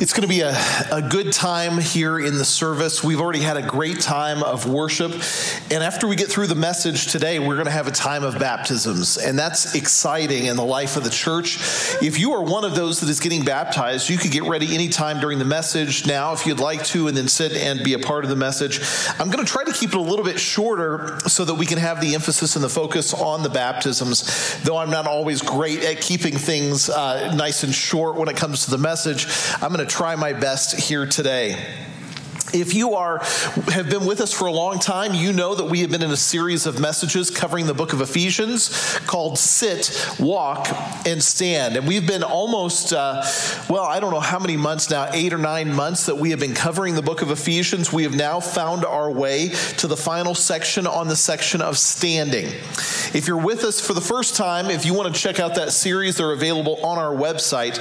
It's going to be a, a good time here in the service. We've already had a great time of worship. And after we get through the message today, we're going to have a time of baptisms. And that's exciting in the life of the church. If you are one of those that is getting baptized, you can get ready anytime during the message now if you'd like to, and then sit and be a part of the message. I'm going to try to keep it a little bit shorter so that we can have the emphasis and the focus on the baptisms, though I'm not always great at keeping things uh, nice and short when it comes to the message. I'm going to try my best here today. If you are have been with us for a long time, you know that we have been in a series of messages covering the book of Ephesians called "Sit, Walk, and Stand," and we've been almost uh, well, I don't know how many months now, eight or nine months that we have been covering the book of Ephesians. We have now found our way to the final section on the section of standing. If you're with us for the first time, if you want to check out that series, they're available on our website.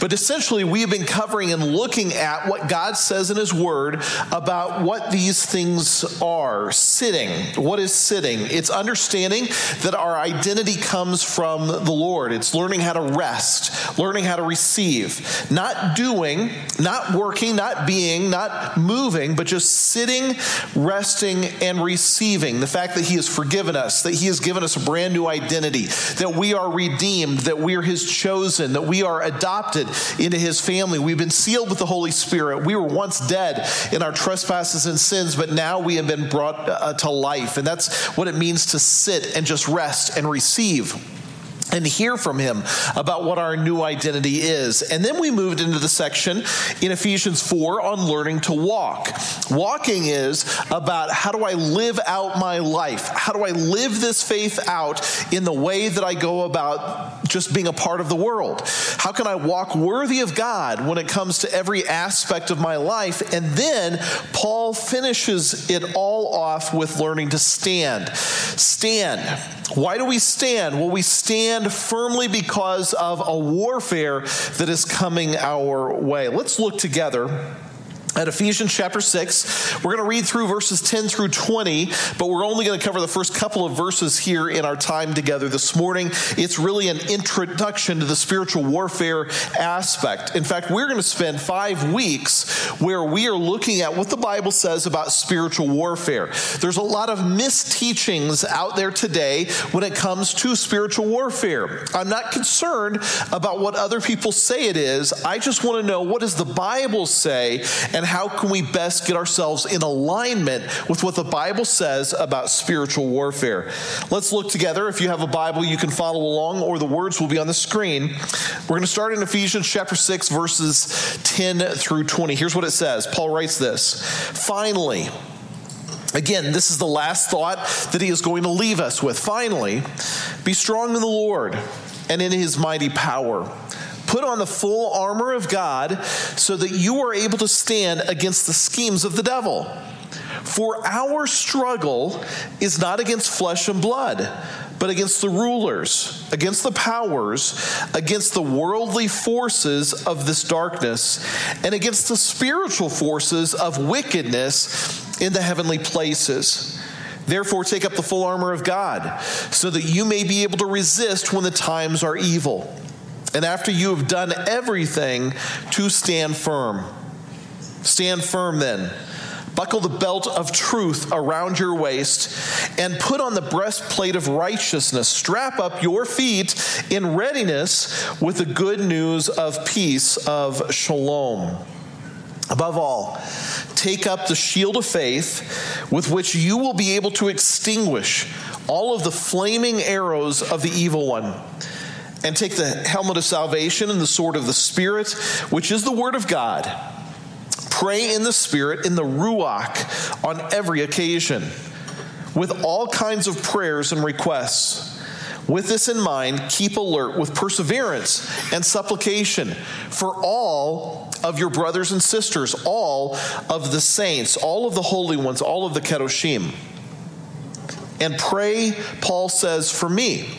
But essentially, we have been covering and looking at what God says in His Word about what these things are. Sitting. What is sitting? It's understanding that our identity comes from the Lord. It's learning how to rest, learning how to receive. Not doing, not working, not being, not moving, but just sitting, resting, and receiving. The fact that He has forgiven us, that He has given us a brand new identity, that we are redeemed, that we are His chosen, that we are adopted into His family. We've been sealed with the Holy Spirit. We were once dead in our trespasses and sins, but now we have been brought uh, to life. And that's what it means to sit and just rest and receive and hear from him about what our new identity is. And then we moved into the section in Ephesians 4 on learning to walk. Walking is about how do I live out my life? How do I live this faith out in the way that I go about just being a part of the world? How can I walk worthy of God when it comes to every aspect of my life? And then Paul finishes it all off with learning to stand. Stand. Why do we stand? Well, we stand firmly because of a warfare that is coming our way. Let's look together at Ephesians chapter 6. We're going to read through verses 10 through 20, but we're only going to cover the first couple of verses here in our time together this morning. It's really an introduction to the spiritual warfare aspect. In fact, we're going to spend five weeks where we are looking at what the Bible says about spiritual warfare. There's a lot of misteachings out there today when it comes to spiritual warfare. I'm not concerned about what other people say it is. I just want to know what does the Bible say and and how can we best get ourselves in alignment with what the Bible says about spiritual warfare. Let's look together. If you have a Bible, you can follow along, or the words will be on the screen. We're going to start in Ephesians chapter 6, verses 10 through 20. Here's what it says Paul writes this Finally, Again, this is the last thought that he is going to leave us with. Finally, be strong in the Lord and in his mighty power. Put on the full armor of God so that you are able to stand against the schemes of the devil. For our struggle is not against flesh and blood, but against the rulers, against the powers, against the worldly forces of this darkness, and against the spiritual forces of wickedness in the heavenly places. Therefore, take up the full armor of God, so that you may be able to resist when the times are evil and after you have done everything, to stand firm. Stand firm then. Buckle the belt of truth around your waist and put on the breastplate of righteousness. Strap up your feet in readiness with the good news of peace of shalom. Above all, take up the shield of faith with which you will be able to extinguish all of the flaming arrows of the evil one. And take the helmet of salvation and the sword of the Spirit, which is the word of God. Pray in the Spirit, in the Ruach, on every occasion, with all kinds of prayers and requests. With this in mind, keep alert with perseverance and supplication for all of your brothers and sisters, all of the saints, all of the holy ones, all of the Kedoshim. And pray, Paul says, for me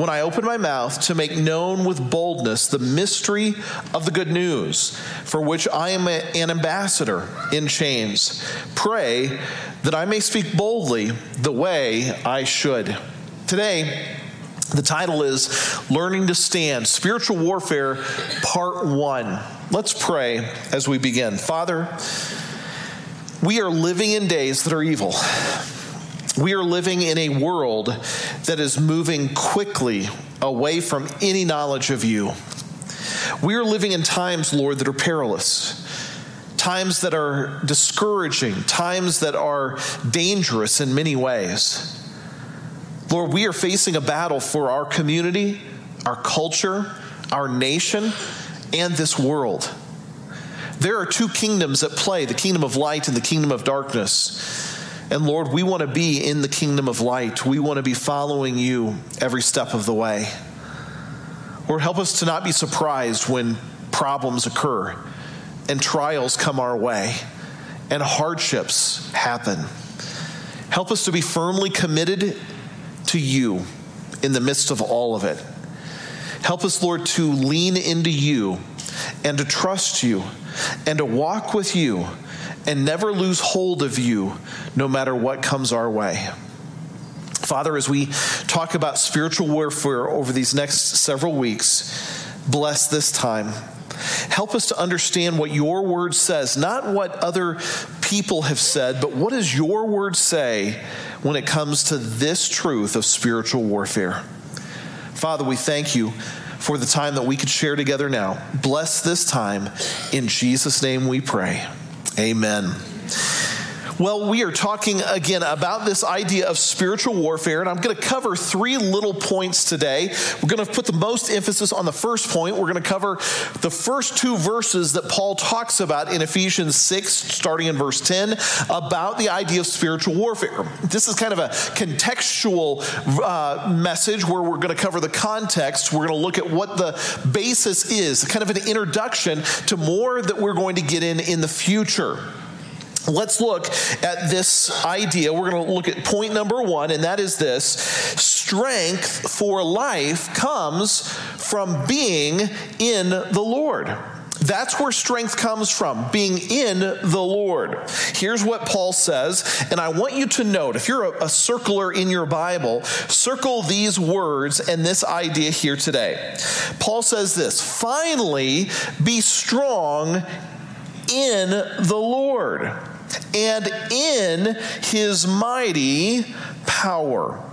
when I open my mouth to make known with boldness the mystery of the good news, for which I am an ambassador in chains. Pray that I may speak boldly the way I should. Today, the title is Learning to Stand Spiritual Warfare, Part 1. Let's pray as we begin. Father, we are living in days that are evil. We are living in a world that is moving quickly away from any knowledge of you. We are living in times, Lord, that are perilous, times that are discouraging, times that are dangerous in many ways. Lord, we are facing a battle for our community, our culture, our nation, and this world. There are two kingdoms at play the kingdom of light and the kingdom of darkness. And Lord, we want to be in the kingdom of light. We want to be following you every step of the way. Lord, help us to not be surprised when problems occur and trials come our way and hardships happen. Help us to be firmly committed to you in the midst of all of it. Help us, Lord, to lean into you and to trust you and to walk with you and never lose hold of you no matter what comes our way. Father, as we talk about spiritual warfare over these next several weeks, bless this time. Help us to understand what your word says, not what other people have said, but what does your word say when it comes to this truth of spiritual warfare? Father, we thank you for the time that we could share together now. Bless this time. In Jesus' name we pray. Amen. Well, we are talking again about this idea of spiritual warfare, and I'm going to cover three little points today. We're going to put the most emphasis on the first point. We're going to cover the first two verses that Paul talks about in Ephesians 6, starting in verse 10, about the idea of spiritual warfare. This is kind of a contextual uh, message where we're going to cover the context. We're going to look at what the basis is, kind of an introduction to more that we're going to get in in the future. Let's look at this idea. We're going to look at point number one, and that is this strength for life comes from being in the Lord. That's where strength comes from, being in the Lord. Here's what Paul says, and I want you to note if you're a, a, circler in your Bible, circle these words and this idea here today. Paul says this finally, be strong in the Lord and in his mighty power.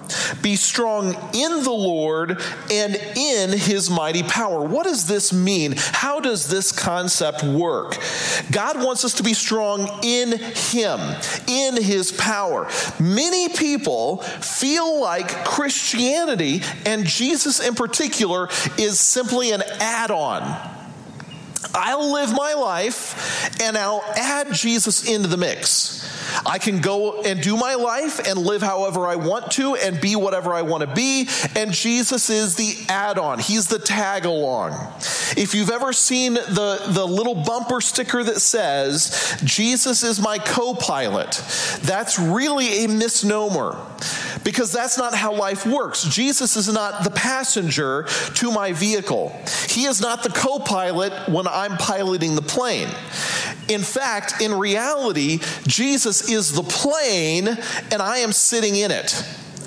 Be strong in the Lord and in his mighty power. What does this mean? How does this concept work? God wants us to be strong in him, in his power. Many people feel like Christianity and Jesus in particular is simply an add on I'll live my life and I'll add Jesus into the mix. I can go and do my life and live however I want to and be whatever I want to be. And Jesus is the add on, He's the tag along. If you've ever seen the, the little bumper sticker that says, Jesus is my co pilot, that's really a misnomer because that's not how life works. Jesus is not the passenger to my vehicle, He is not the co pilot when I'm piloting the plane. In fact, in reality, Jesus is the plane and I am sitting in it.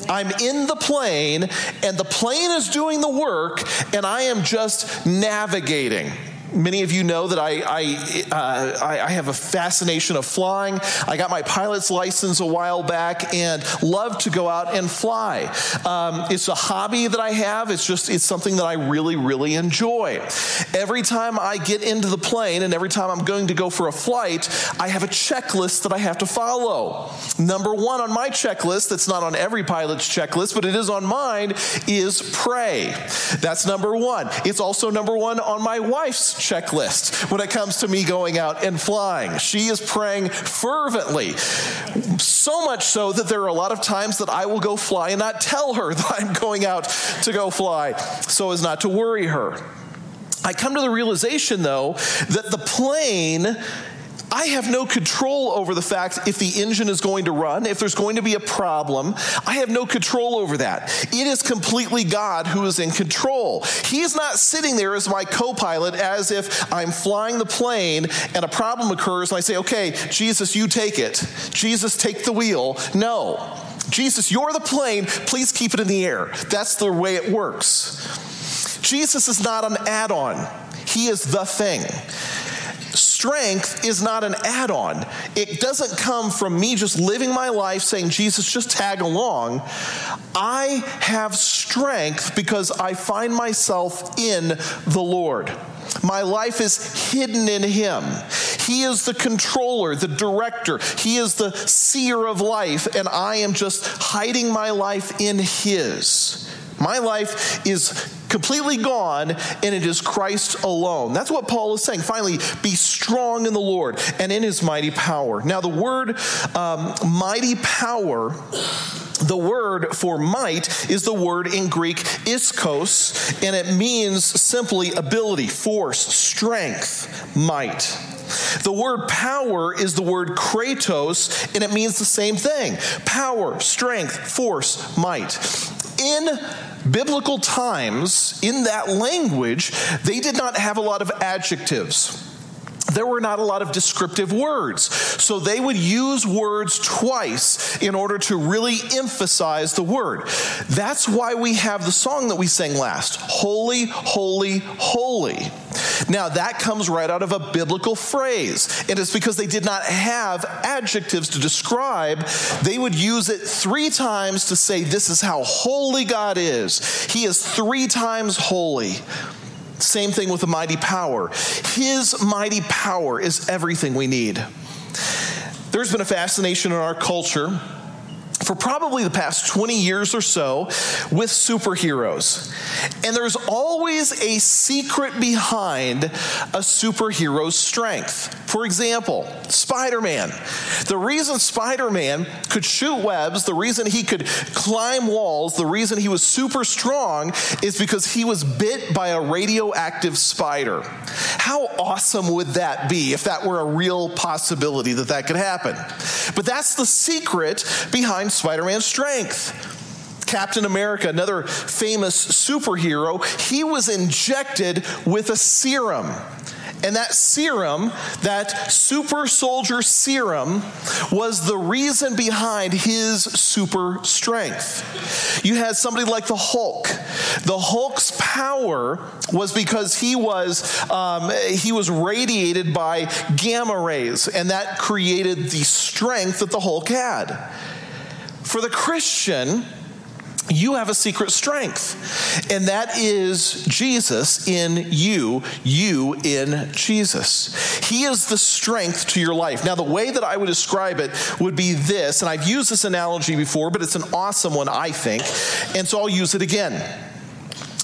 I'm in the plane and the plane is doing the work and I am just navigating. Many of you know that I, I, uh, I, I, have a fascination of flying. I got my pilot's license a while back and love to go out and fly. Um, it's a hobby that I have. It's just, it's something that I really, really enjoy. Every time I get into the plane and every time I'm going to go for a flight, I have a checklist that I have to follow. Number one on my checklist, that's not on every pilot's checklist, but it is on mine, is pray. That's number one. It's also number one on my wife's checklist when it comes to me going out and flying. She is praying fervently. So much so that there are a lot of times that I will go fly and not tell her that I'm going out to go fly so as not to worry her. I come to the realization, though, that the plane I have no control over the fact if the engine is going to run, if there's going to be a problem. I have no control over that. It is completely God who is in control. He is not sitting there as my co pilot as if I'm flying the plane and a problem occurs and I say, okay, Jesus, you take it. Jesus, take the wheel. No. Jesus, you're the plane. Please keep it in the air. That's the way it works. Jesus is not an add on, He is the thing strength is not an add on. It doesn't come from me just living my life saying, Jesus, just tag along. I have strength because I find myself in the Lord. My life is hidden in Him. He is the controller, the director. He is the seer of life, and I am just hiding my life in His. My life is completely gone, and it is Christ alone. That's what Paul is saying. Finally, be strong in the Lord and in his mighty power. Now, the word um, mighty power. The word for might is the word in Greek iskos, and it means simply ability, force, strength, might. The word power is the word kratos, and it means the same thing power, strength, force, might. In biblical times, in that language, they did not have a lot of adjectives there were not a lot of descriptive words. So they would use words twice in order to really emphasize the word. That's why we have the song that we sang last Holy, Holy, Holy. Now, that comes right out of a biblical phrase. And it's because they did not have adjectives to describe, they would use it three times to say, This is how holy God is. He is three times holy. Same thing with the mighty power. His mighty power is everything we need. There's been a fascination in our culture for probably the past 20 years or so with superheroes. And there's always a secret behind a superhero's strength. For example, Spider Man. The reason Spider Man could shoot webs, the reason he could climb walls, the reason he was super strong is because he was bit by a radioactive spider. How awesome would that be if that were a real possibility that that could happen? But that's the secret behind Spider Man's strength. Captain America, another famous superhero, he was injected with a serum. And that serum, that super soldier serum, was the reason behind his super strength. You had somebody like the Hulk. The Hulk's power was because he was um, he was radiated by gamma rays, and that created the strength that the Hulk had. For the Christian, you have a secret strength, and that is Jesus in you, you in Jesus. He is the strength to your life. Now, the way that I would describe it would be this, and I've used this analogy before, but it's an awesome one, I think, and so I'll use it again.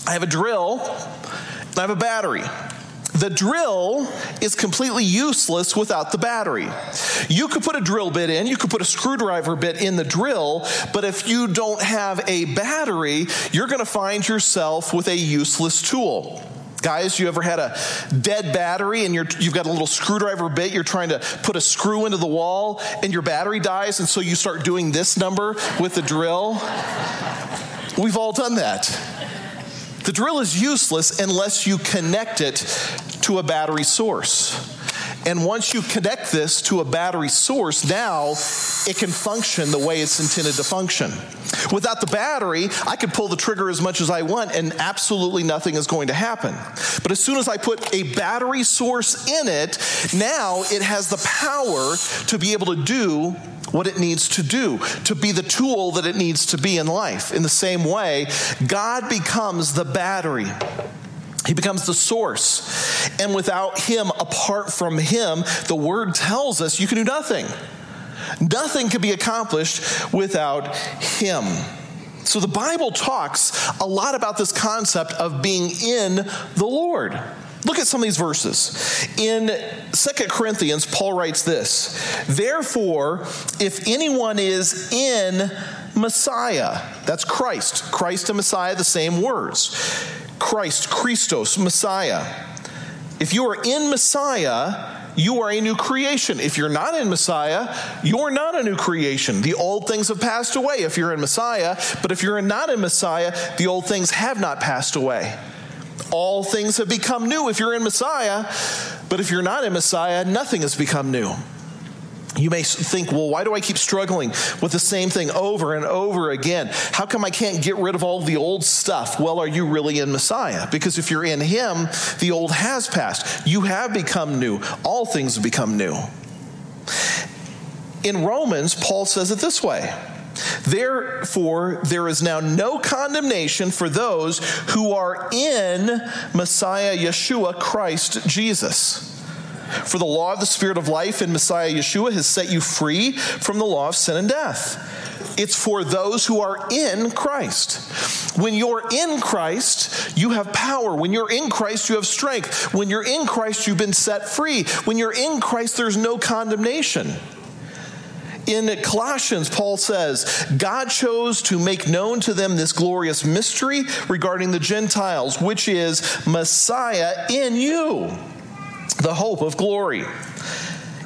I have a drill, I have a battery. The drill is completely useless without the battery. You could put a drill bit in, you could put a screwdriver bit in the drill, but if you don't have a battery, you're going to find yourself with a useless tool. Guys, you ever had a dead battery and you have got a little screwdriver bit, you're trying to put a screw into the wall and your battery dies, and so you start doing this number with the drill? We've all done that. The drill is useless unless you connect it to a battery source. And once you connect this to a battery source, now it can function the way it's intended to function. Without the battery, I could pull the trigger as much as I want and absolutely nothing is going to happen. But as soon as I put a battery source in it, now it has the power to be able to do what it needs to do, to be the tool that it needs to be in life. In the same way, God becomes the battery. He becomes the source. And without Him, apart from Him, the Word tells us you can do nothing. Nothing can be accomplished without Him. So the Bible talks a lot about this concept of being in the Lord. Look at some of these verses. In Second Corinthians, Paul writes this Therefore, if anyone is in Messiah, that's Christ. Christ and Messiah, the same words. Christ, Christos, Messiah. If you are in Messiah, you are a new creation. If you're not in Messiah, you're not a new creation. The old things have passed away if you're in Messiah, but if you're not in Messiah, the old things have not passed away all things have become new if you're in Messiah, but if you're not in Messiah, nothing has become new. You may think, well, why do I keep struggling with the same thing over and over again? How come I can't get rid of all the old stuff? Well, are you really in Messiah? Because if you're in Him, the old has passed. You have become new. All things have become new. In Romans, Paul says it this way Therefore, there is now no condemnation for those who are in Messiah Yeshua Christ Jesus. For the law of the Spirit of life in Messiah Yeshua has set you free from the law of sin and death. It's for those who are in Christ. When you're in Christ, you have power. When you're in Christ, you have strength. When you're in Christ, you've been set free. When you're in Christ, there's no condemnation. In Colossians, Paul says, God chose to make known to them this glorious mystery regarding the Gentiles, which is Messiah in you, the hope of glory.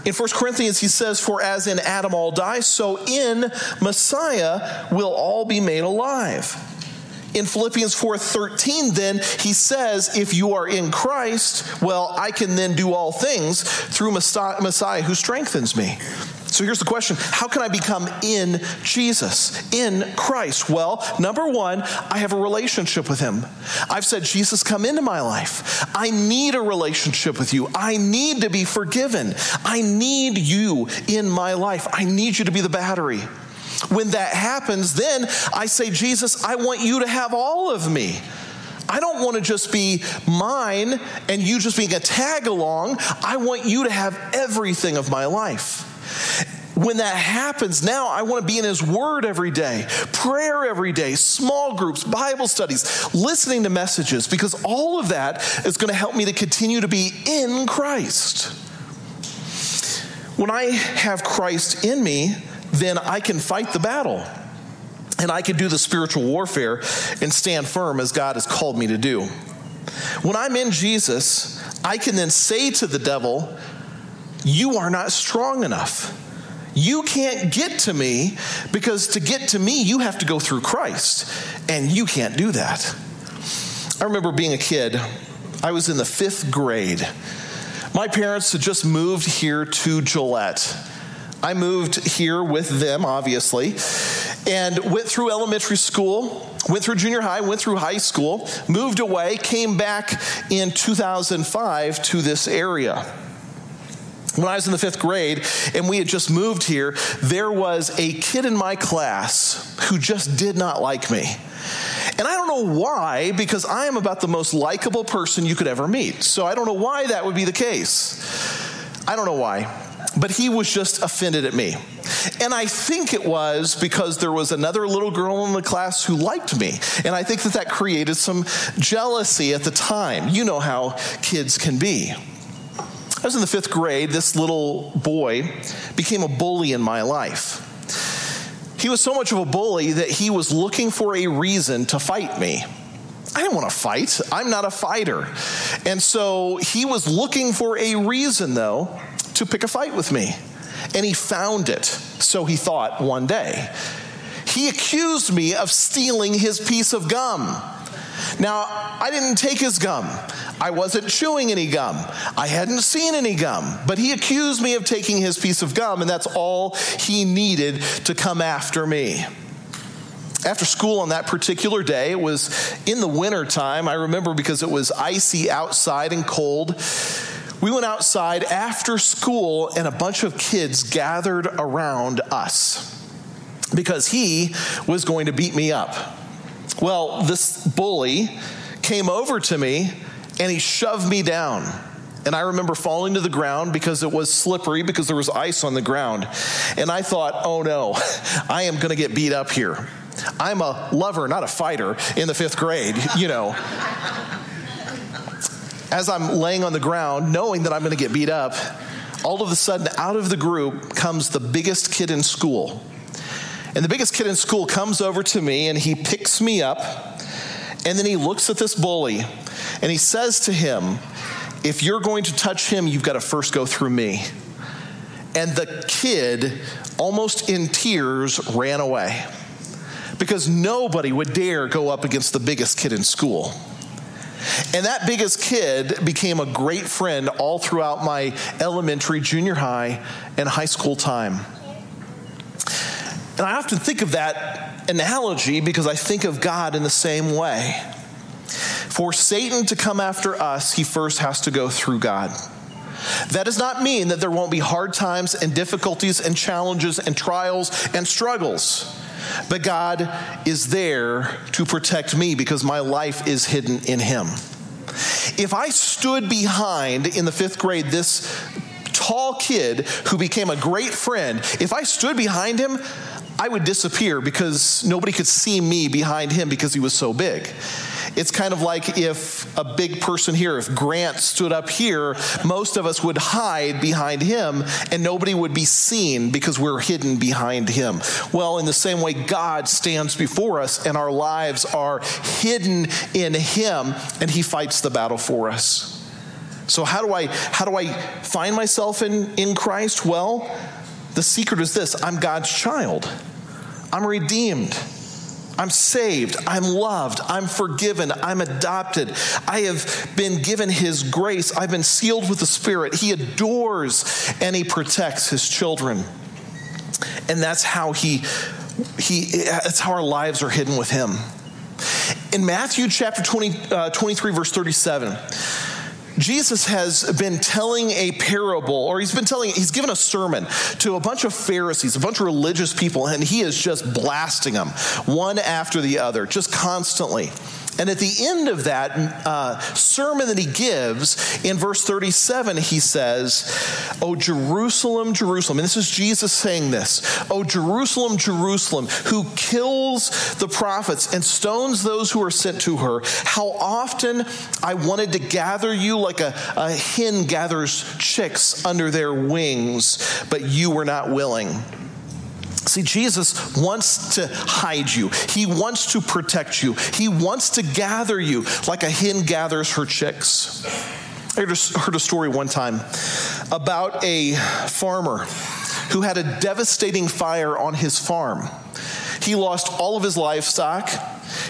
In 1 Corinthians, he says, For as in Adam all die, so in Messiah will all be made alive. In Philippians 4:13 then he says if you are in Christ well I can then do all things through Messiah who strengthens me. So here's the question How can I become in Jesus, in Christ? Well, number one, I have a relationship with Him. I've said, Jesus, come into my life. I need a relationship with you. I need to be forgiven. I need you in my life. I need you to be the battery. When that happens, then I say, Jesus, I want you to have all of me. I don't want to just be mine and you just being a tag along. I want you to have everything of my life. When that happens, now I want to be in His Word every day, prayer every day, small groups, Bible studies, listening to messages, because all of that is going to help me to continue to be in Christ. When I have Christ in me, then I can fight the battle. And I can do the spiritual warfare and stand firm as God has called me to do. When I'm in Jesus, I can then say to the devil, you are not strong enough. You can't get to me because to get to me, you have to go through Christ, and you can't do that. I remember being a kid, I was in the fifth grade. My parents had just moved here to Gillette. I moved here with them, obviously, and went through elementary school, went through junior high, went through high school, moved away, came back in 2005 to this area. When I was in the fifth grade and we had just moved here, there was a kid in my class who just did not like me. And I don't know why, because I am about the most likable person you could ever meet. So I don't know why that would be the case. I don't know why. But he was just offended at me. And I think it was because there was another little girl in the class who liked me. And I think that that created some jealousy at the time. You know how kids can be. I was in the fifth grade. This little boy became a bully in my life. He was so much of a bully that he was looking for a reason to fight me. I didn't want to fight. I'm not a fighter. And so he was looking for a reason, though, to pick a fight with me. And he found it, so he thought one day. He accused me of stealing his piece of gum. Now, I didn't take his gum. I wasn't chewing any gum. I hadn't seen any gum. But he accused me of taking his piece of gum, and that's all he needed to come after me. After school on that particular day, it was in the winter time. I remember because it was icy outside and cold. We went outside after school, and a bunch of kids gathered around us because he was going to beat me up. Well, this bully came over to me and he shoved me down. And I remember falling to the ground because it was slippery, because there was ice on the ground. And I thought, oh no, I am going to get beat up here. I'm a lover, not a fighter, in the fifth grade, you know. As I'm laying on the ground, knowing that I'm going to get beat up, all of a sudden, out of the group comes the biggest kid in school. And the biggest kid in school comes over to me and he picks me up. And then he looks at this bully and he says to him, If you're going to touch him, you've got to first go through me. And the kid, almost in tears, ran away because nobody would dare go up against the biggest kid in school. And that biggest kid became a great friend all throughout my elementary, junior high, and high school time. And I often think of that analogy because I think of God in the same way. For Satan to come after us, he first has to go through God. That does not mean that there won't be hard times and difficulties and challenges and trials and struggles. But God is there to protect me because my life is hidden in Him. If I stood behind in the fifth grade this tall kid who became a great friend, if I stood behind him, I would disappear because nobody could see me behind him because he was so big. It's kind of like if a big person here, if Grant stood up here, most of us would hide behind him and nobody would be seen because we're hidden behind him. Well, in the same way, God stands before us and our lives are hidden in him and he fights the battle for us. So how do I how do I find myself in in Christ? Well, the secret is this, I'm God's child. I'm redeemed. I'm saved. I'm loved. I'm forgiven. I'm adopted. I have been given His grace. I've been sealed with the Spirit. He adores and He protects His children. And that's how He, he that's how our lives are hidden with Him. In Matthew chapter 20, uh, 23, verse 37, Jesus has been telling a parable, or he's been telling, he's given a sermon to a bunch of Pharisees, a bunch of religious people, and he is just blasting them one after the other, just constantly. And at the end of that uh, sermon that he gives, in verse 37, he says, Oh, Jerusalem, Jerusalem, and this is Jesus saying this, Oh, Jerusalem, Jerusalem, who kills the prophets and stones those who are sent to her, how often I wanted to gather you like a, a hen gathers chicks under their wings, but you were not willing. See, Jesus wants to hide you. He wants to protect you. He wants to gather you like a hen gathers her chicks. I just heard a story one time about a farmer who had a devastating fire on his farm. He lost all of his livestock.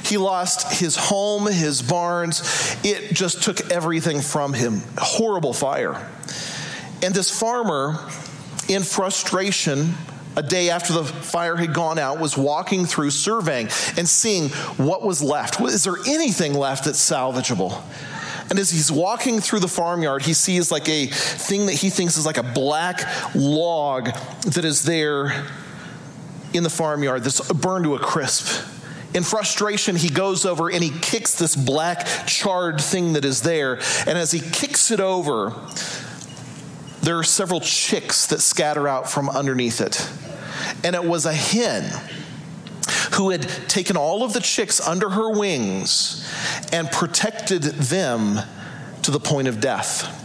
He lost his home, his barns. It just took everything from him. Horrible fire. And this farmer, in frustration, a day after the fire had gone out, was walking through surveying and seeing what was left. Is there anything left that's salvageable? And as he's walking through the farmyard, he sees like a thing that he thinks is like a black log that is there in the farmyard that's burned to a crisp. In frustration, he goes over and he kicks this black charred thing that is there. And as he kicks it over, there are several chicks that scatter out from underneath it. And it was a hen who had taken all of the chicks under her wings and protected them to the point of death.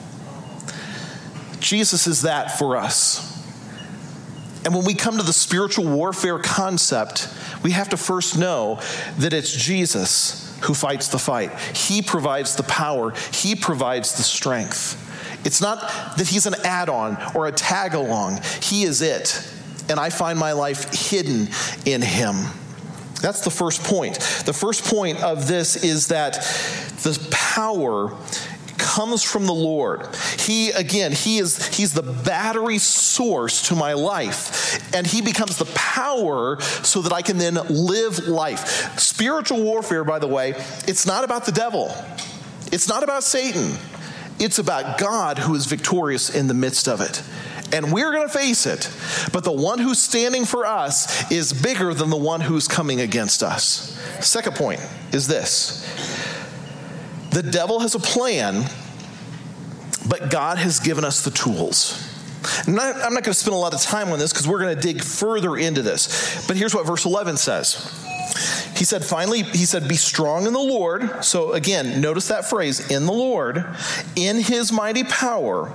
Jesus is that for us. And when we come to the spiritual warfare concept, we have to first know that it's Jesus who fights the fight. He provides the power, He provides the strength. It's not that He's an add on or a tag along, He is it and I find my life hidden in Him. That's the first point. The first point of this is that the power comes from the Lord. He again, he is he's the battery source to my life and he becomes the power so that I can then live life. Spiritual warfare by the way, it's not about the devil. It's not about Satan. It's about God who is victorious in the midst of it and we're going to face it. But the one who's standing for us is bigger than the one who's coming against us. Second point is this the devil has a plan, but God has given us the tools. I'm not, I'm not going to spend a lot of time on this because we're going to dig further into this. But here's what verse 11 says. He said, finally, he said, be strong in the Lord. So again, notice that phrase, in the Lord, in his mighty power.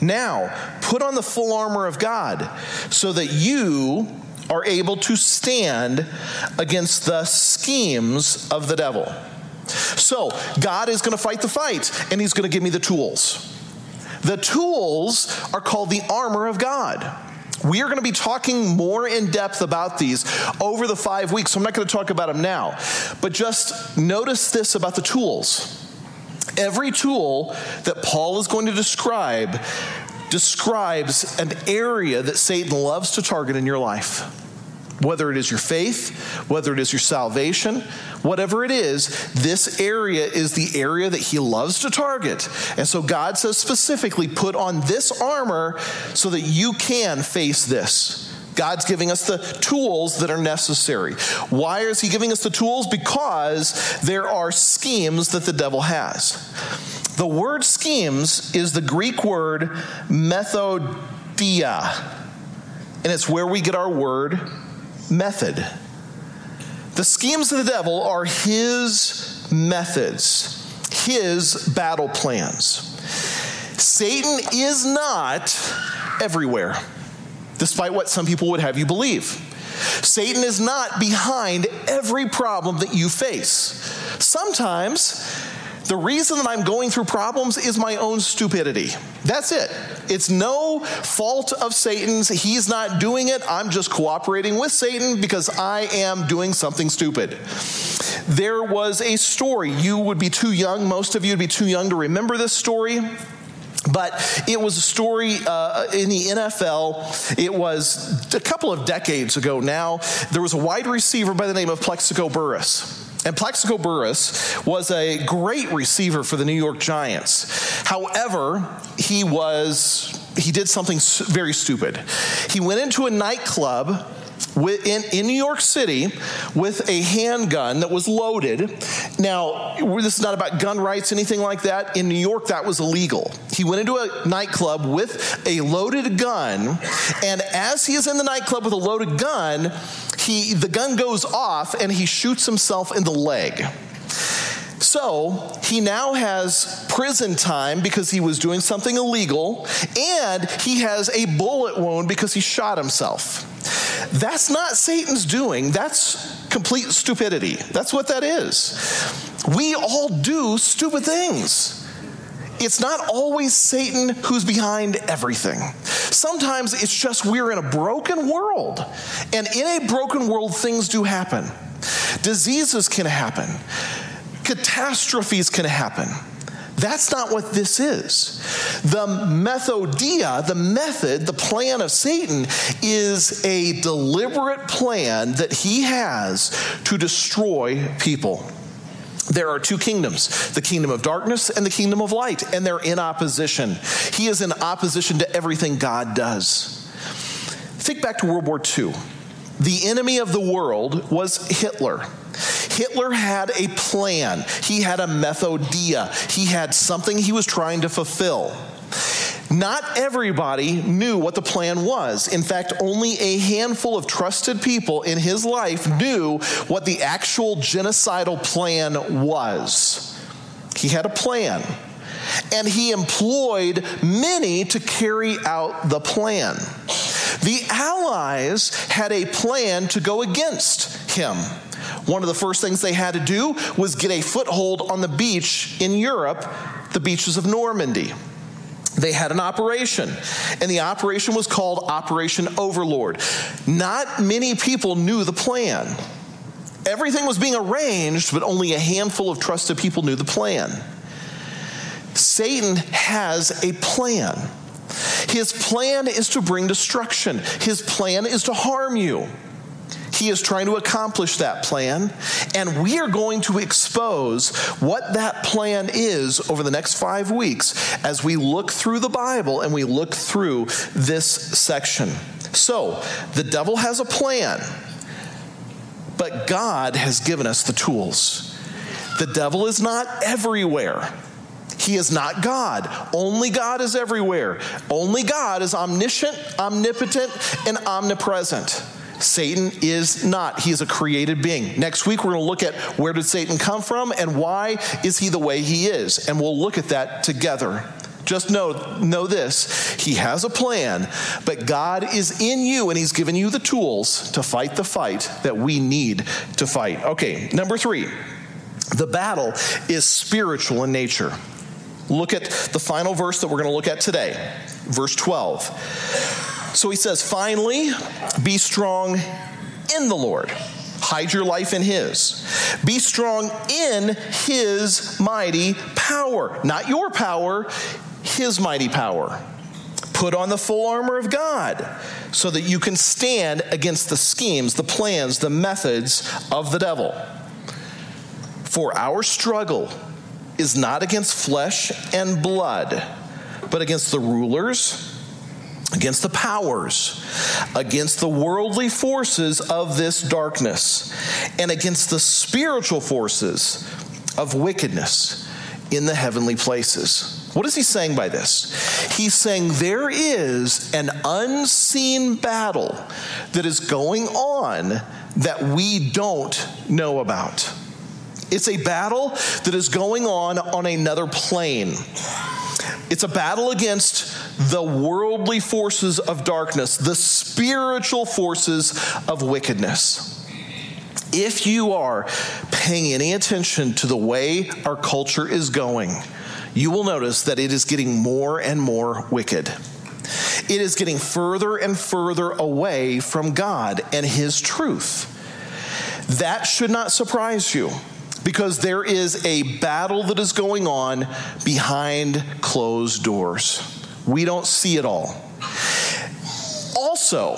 Now, put on the full armor of God so that you are able to stand against the schemes of the devil. So, God is going to fight the fight, and He's going to give me the tools. The tools are called the armor of God. We are going to be talking more in depth about these over the five weeks, so I'm not going to talk about them now. But just notice this about the tools. Every tool that Paul is going to describe describes an area that Satan loves to target in your life. Whether it is your faith, whether it is your salvation, whatever it is, this area is the area that he loves to target. And so God says specifically, put on this armor so that you can face this. God's giving us the tools that are necessary. Why is He giving us the tools? Because there are schemes that the devil has. The word schemes is the Greek word methodia, and it's where we get our word method. The schemes of the devil are his methods, his battle plans. Satan is not everywhere, despite what some people would have you believe. Satan is not behind every problem that you face. Sometimes the reason that I'm going through problems is my own stupidity. That's it. It's no fault of Satan's. He's not doing it. I'm just cooperating with Satan because I am doing something stupid. There was a story. You would be too young, most of you would be too young to remember this story. But it was a story uh, in the NFL. It was a couple of decades ago now. There was a wide receiver by the name of Plaxico Burress. And Plaxico Burress was a great receiver for the New York Giants. However, he was he did something very stupid. He went into a nightclub in, in New York City with a handgun that was loaded. Now, this is not about gun rights, anything like that. In New York, that was illegal. He went into a nightclub with a loaded gun, and as he is in the nightclub with a loaded gun, he, the gun goes off and he shoots himself in the leg. So he now has prison time because he was doing something illegal, and he has a bullet wound because he shot himself. That's not Satan's doing, that's complete stupidity. That's what that is. We all do stupid things it's not always Satan who's behind everything. Sometimes it's just we're in a broken world. And in a broken world, things do happen. Diseases can happen, catastrophes can happen. That's not what this is. The methodia, the method, the plan of Satan is a deliberate plan that he has to destroy people there are two kingdoms the kingdom of darkness and the kingdom of light, and they're in opposition. He is in opposition to everything God does. Think back to World War II. The enemy of the world was Hitler. Hitler had a plan, he had a methodia, he had something he was trying to fulfill. Not everybody knew what the plan was. In fact, only a handful of trusted people in his life knew what the actual genocidal plan was. He had a plan, and he employed many to carry out the plan. The Allies had a plan to go against him. One of the first things they had to do was get a foothold on the beach in Europe, the beaches of Normandy they had an operation, and the operation was called Operation Overlord. Not many people knew the plan. Everything was being arranged, but only a handful of trusted people knew the plan. Satan has a plan. His plan is to bring destruction, his plan is to harm you. He is trying to accomplish that plan, and we are going to expose what that plan is over the next five weeks as we look through the Bible and we look through this section. So, the devil has a plan, but God has given us the tools. The devil is not everywhere. He is not God. Only God is everywhere. Only God is omniscient, omnipotent, and omnipresent. Satan is not. He is a created being. Next week, we're going to look at where did Satan come from and why is he the way he is. And we'll look at that together. Just know, know this He has a plan, but God is in you and He's given you the tools to fight the fight that we need to fight. Okay, number three the battle is spiritual in nature. Look at the final verse that we're going to look at today, verse 12. So he says, Finally, be strong in the Lord. Hide your life in His. Be strong in His mighty power. Not your power, His mighty power. Put on the full armor of God so that you can stand against the schemes, the plans, the methods of the devil. For our struggle is not against flesh and blood, but against the rulers, against the powers, against the worldly forces of this darkness, and against the spiritual forces of wickedness in the heavenly places. What is he saying by this? He's saying there is an unseen battle that is going on that we don't know about. It's a battle that is going on on another plane. It's a battle against the worldly forces of darkness, the spiritual forces of wickedness. If you are paying any attention to the way our culture is going, you will notice that it is getting more and more wicked. It is getting further and further away from God and His truth. That should not surprise you because there is a battle that is going on behind closed doors. We don't see it all. Also,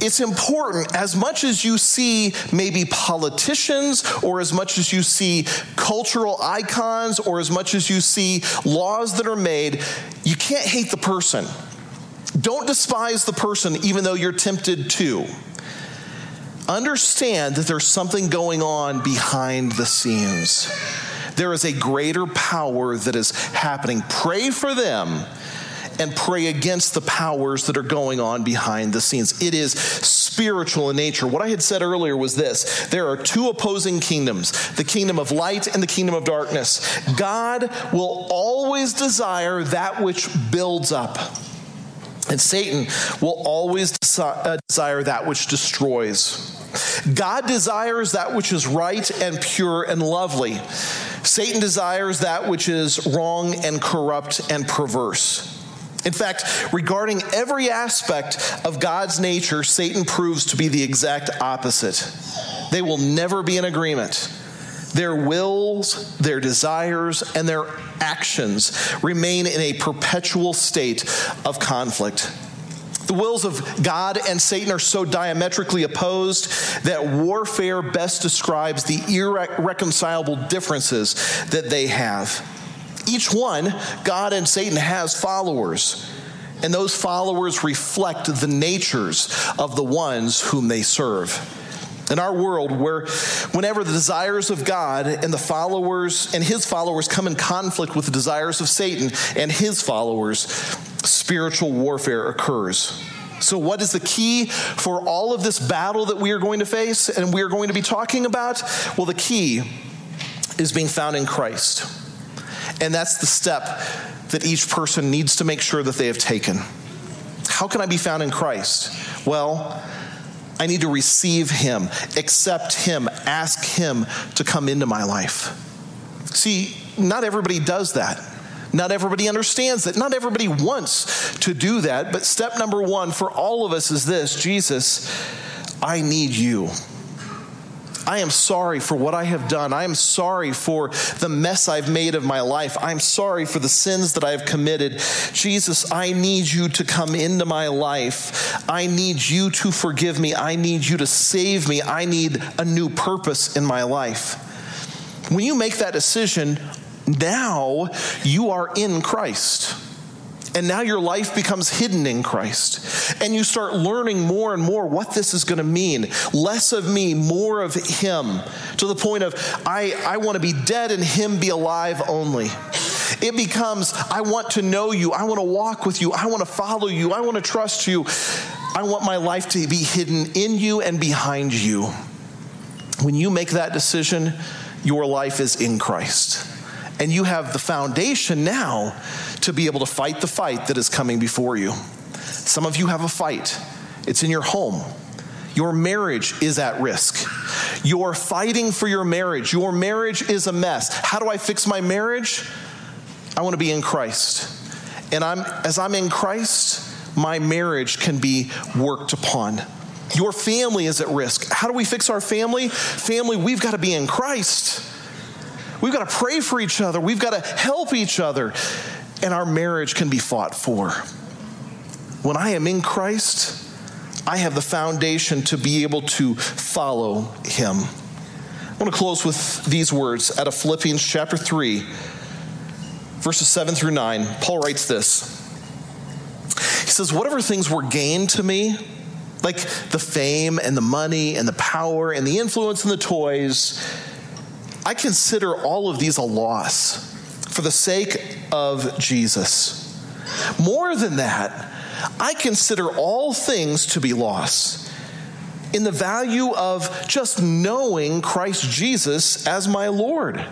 it's important as much as you see maybe politicians or as much as you see cultural icons or as much as you see laws that are made, you can't hate the person. Don't despise the person even though you're tempted to understand that there's something going on behind the scenes. There is a greater power that is happening. Pray for them and pray against the powers that are going on behind the scenes. It is spiritual in nature. What I had said earlier was this there are two opposing kingdoms the kingdom of light and the kingdom of darkness. God will always desire that which builds up. And Satan will always uh, desire that which destroys. God desires that which is right and pure and lovely. Satan desires that which is wrong and corrupt and perverse. In fact, regarding every aspect of God's nature, Satan proves to be the exact opposite. They will never be in agreement. Their wills, their desires, and their actions remain in a perpetual state of conflict. The wills of God and Satan are so diametrically opposed that warfare best describes the irreconcilable differences that they have. Each one, God and Satan, has followers. And those followers reflect the natures of the ones whom they serve. In our world, where whenever the desires of God and the followers and his followers come in conflict with the desires of Satan and his followers, spiritual warfare occurs. So, what is the key for all of this battle that we are going to face and we are going to be talking about? Well, the key is being found in Christ. And that's the step that each person needs to make sure that they have taken. How can I be found in Christ? Well, I need to receive Him, accept Him, ask Him to come into my life. See, not everybody does that. Not everybody understands that. Not everybody wants to do that. But step number one for all of us is this Jesus, I need you. I am sorry for what I have done. I am sorry for the mess I've made of my life. I'm sorry for the sins that I have committed. Jesus, I need you to come into my life. I need you to forgive me. I need you to save me. I need a new purpose in my life. When you make that decision, now you are in Christ. And now your life becomes hidden in Christ. And you start learning more and more what this is going to mean. Less of me, more of Him, to the point of, I, I want to be dead and Him be alive only. It becomes, I want to know you. I want to walk with you. I want to follow you. I want to trust you. I want my life to be hidden in you and behind you. When you make that decision, your life is in Christ. And you have the foundation now to be able to fight the fight that is coming before you. Some of you have a fight, it's in your home. Your marriage is at risk. You're fighting for your marriage. Your marriage is a mess. How do I fix my marriage? I want to be in Christ. And I'm as I'm in Christ, my marriage can be worked upon. Your family is at risk. How do we fix our family? Family, we've got to be in Christ. We've got to pray for each other. We've got to help each other and our marriage can be fought for. When I am in Christ, I have the foundation to be able to follow him. I want to close with these words out of Philippians chapter 3, verses 7 through 9. Paul writes this He says, Whatever things were gained to me, like the fame and the money and the power and the influence and the toys, I consider all of these a loss for the sake of Jesus. More than that, I consider all things to be loss in the value of just knowing Christ Jesus as my Lord.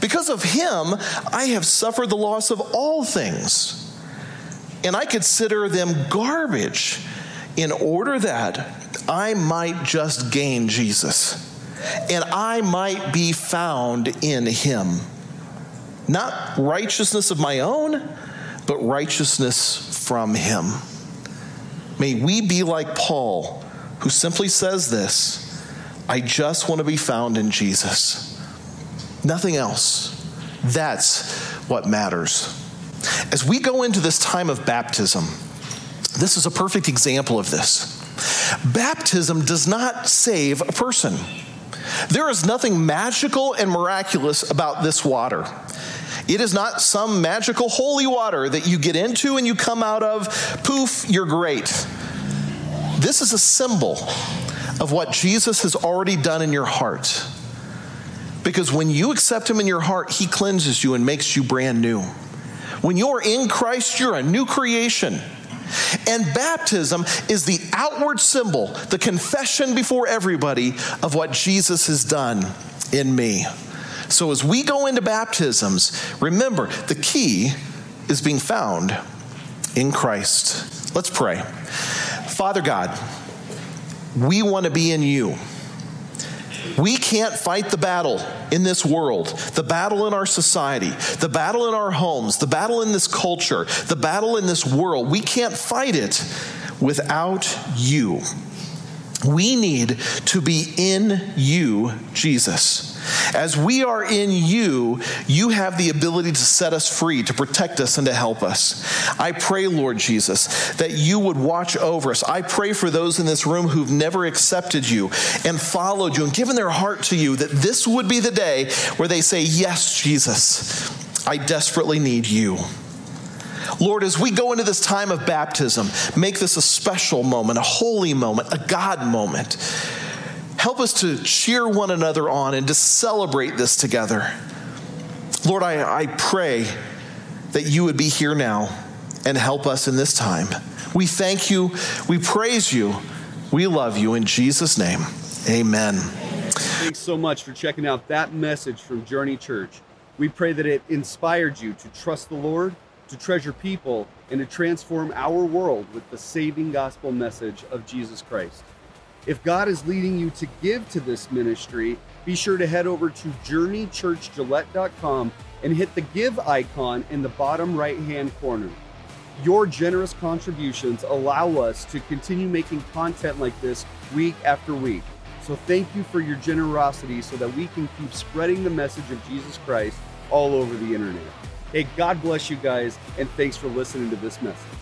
Because of him, I have suffered the loss of all things, and I consider them garbage in order that I might just gain Jesus and I might be found in him not righteousness of my own, but righteousness from him. May we be like Paul, who simply says this I just want to be found in Jesus. Nothing else. That's what matters. As we go into this time of baptism, this is a perfect example of this. Baptism does not save a person. There is nothing magical and miraculous about this water. It is not some magical holy water that you get into and you come out of, poof, you're great. This is a symbol of what Jesus has already done in your heart. Because when you accept Him in your heart, He cleanses you and makes you brand new. When you're in Christ, you're a new creation. And baptism is the outward symbol, the confession before everybody of what Jesus has done in me. So as we go into baptisms, remember the key is being found in Christ. Let's pray. Father God, we want to be in you. We can't fight the battle in this world, the battle in our society, the battle in our homes, the battle in this culture, the battle in this world. We can't fight it without you. We need to be in you, Jesus. As we are in you, you have the ability to set us free, to protect us, and to help us. I pray, Lord Jesus, that you would watch over us. I pray for those in this room who've never accepted you and followed you and given their heart to you, that this would be the day where they say, Yes, Jesus, I desperately need you. Lord, as we go into this time of baptism, make this a special moment, a holy moment, a God moment. Help us to cheer one another on and to celebrate this together. Lord, I, I pray that you would be here now and help us in this time. We thank you, we praise you, we love you in Jesus' name. Amen. Thanks so much for checking out that message from Journey Church. We pray that it inspired you to trust the Lord to treasure people, and to transform our world with the saving gospel message of Jesus Christ. If God is leading you to give to this ministry, be sure to head over to journeychurchgillette.com and hit the give icon in the bottom right hand corner. Your generous contributions allow us to continue making content like this week after week. So thank you for your generosity so that we can keep spreading the message of Jesus Christ all over the internet. Hey, God bless you guys, and thanks for listening to this message.